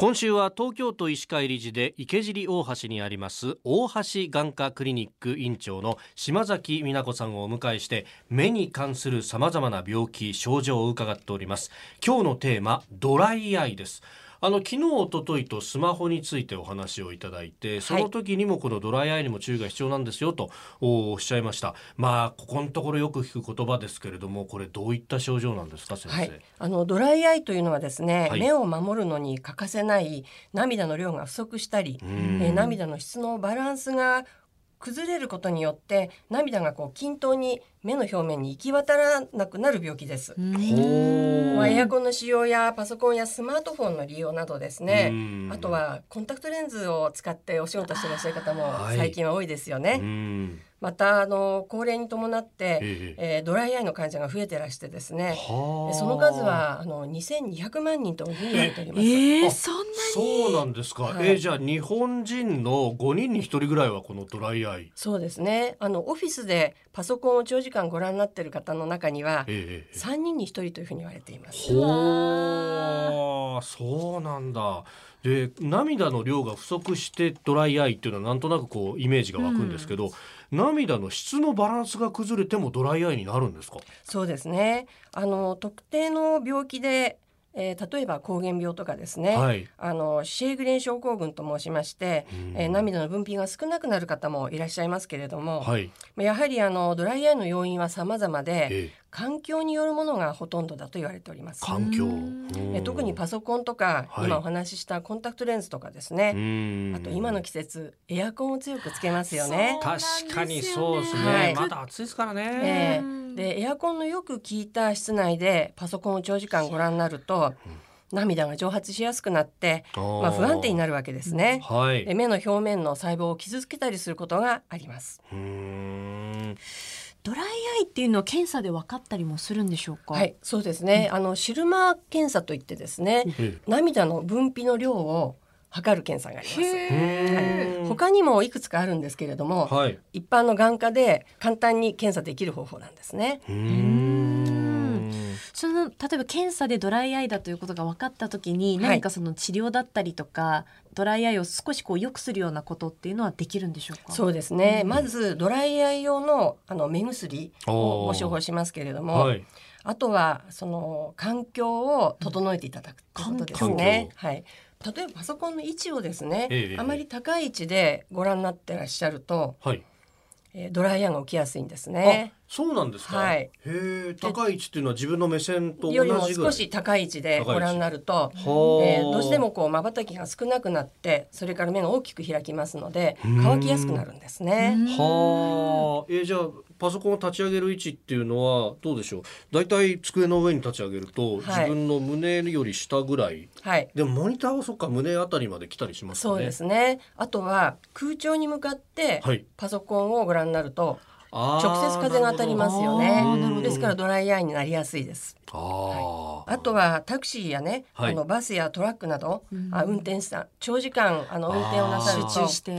今週は東京都医師会理事で池尻大橋にあります大橋眼科クリニック院長の島崎美奈子さんをお迎えして目に関するさまざまな病気症状を伺っております。今日のテーマドライアイです。あの昨日一昨日とスマホについてお話をいただいてその時にもこのドライアイにも注意が必要なんですよとおっしゃいました。まあここのところよく聞く言葉ですけれどもこれどういった症状なんですか先生、はい、あのドライアイというのはですね、はい、目を守るのに欠かせない涙の量が不足したり、え涙の質のバランスが崩れることによって涙がこう均等に目の表面に行き渡らなくなる病気です。まあ、エアコンの使用やパソコンやスマートフォンの利用などですね。あとはコンタクトレンズを使ってお仕事していらっしゃる方も最近は多いですよね。はいまたあの高齢に伴って、ええー、ドライアイの患者が増えてらしてですね。その数はあの2200万人というふうに言われております。えー、そんなそうなんですか、はい、えー、じゃあ日本人の5人に1人ぐらいはこのドライアイ？そうですね。あのオフィスでパソコンを長時間ご覧になっている方の中には、えー、3人に1人というふうに言われています。ほー。そうなんだで涙の量が不足してドライアイっていうのはなんとなくこうイメージが湧くんですけど、うん。涙の質のバランスが崩れてもドライアイになるんですか？そうですね。あの特定の病気でえー、例えば膠原病とかですね、はい、あのシェーグレン症候群と申しまして、えー、涙の分泌が少なくなる方もいらっしゃいますけれども、はい、やはりあのドライアイの要因は様々で、えー、環境によるものがほとんどだと言われております。環境。え特にパソコンとか、はい、今お話ししたコンタクトレンズとかですね。あと今の季節エアコンを強くつけますよね。確かにそうですね、まだ暑いですからね。えーでエアコンのよく効いた室内でパソコンを長時間ご覧になると、涙が蒸発しやすくなって、まあ、不安定になるわけですね、はい、目の表面の細胞を傷つけたりすることがあります。ドライアイっていうのは検査で分かったりもするんでしょうか？はいそうですね、うん、あのシルマー検査といってですね、涙の分泌の量を測る検査があります、はい、他にもいくつかあるんですけれども、はい、一般の眼科で簡単に検査できる方法なんですね。その例えば検査でドライアイだということが分かった時に何かその治療だったりとか、はい、ドライアイを少しこう良くするようなことっていうのはできるんでしょうか？そうですね、うん、まずドライアイ用のあの目薬をご処方しますけれども、はい、あとはその環境を整えていただくということですね。はい例えばパソコンの位置をですね、えあまり高い位置でご覧になってらっしゃると、はい、えー、ドライヤーが起きやすいんですね。そうなんですか？はい。へえ、高い位置っていうのは自分の目線とよりも少し高い位置でご覧になると、えー、どうしてもこう瞬きが少なくなって、それから目が大きく開きますので、乾きやすくなるんですね。はあ。えー、じゃあパソコンを立ち上げる位置っていうのはどうでしょう？大体机の上に立ち上げると、自分の胸より下ぐらい、はい、でもモニターはそっか胸あたりまで来たりしますね。そうですね。あとは空調に向かってパソコンをご覧になると、直接風が当たりますよね。ですからドライアイになりやすいです。あはい、あとはタクシーやね、はい、あのバスやトラックなど、うん、あ運転手さん長時間あの運転をなさると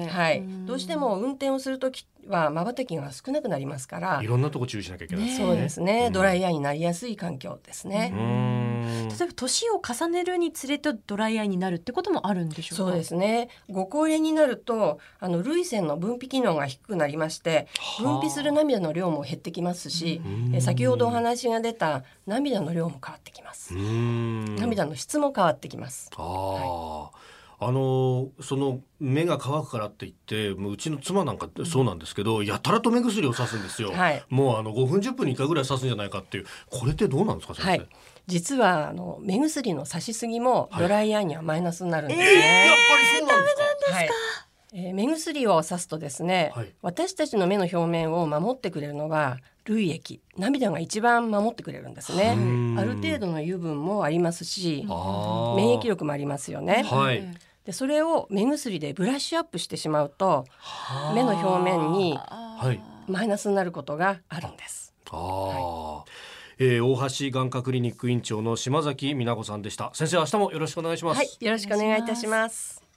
はい、どうしても運転をする時は瞬きが少なくなりますからいろんなとこ注意しなきゃいけない、ね、そうですね、うん、ドライアイになりやすい環境ですね。例えば年を重ねるにつれてドライアイになるってこともあるんでしょうそうですね。ご高齢になるとあの涙腺の分泌機能が低くなりまして分泌する涙の量も減ってきますしえ先ほどお話が出た涙の量も変わってきます。涙の質も変わってきます。ああ、はいあのその目が乾くからって言ってもううちの妻なんかそうなんですけど、うん、やたらと目薬をさすんですよ、はい、もうあの5分10分に1回ぐらいさすんじゃないかっていう。これってどうなんですか先生、はい、実はあの目薬のさしすぎもドライアイにはマイナスになるんですね、はいえー、やっぱりそうなんですか、はい。えー、目薬をさすとですね、はい、私たちの目の表面を守ってくれるのは涙液。涙が一番守ってくれるんですね。ある程度の油分もありますし免疫力もありますよね、はいでそれを目薬でブラッシュアップしてしまうと目の表面にマイナスになることがあるんです。はい、えー、大橋眼科クリニック院長の島崎美奈子さんでした。先生明日もよろしくお願いします。はいよろしくお願いいたします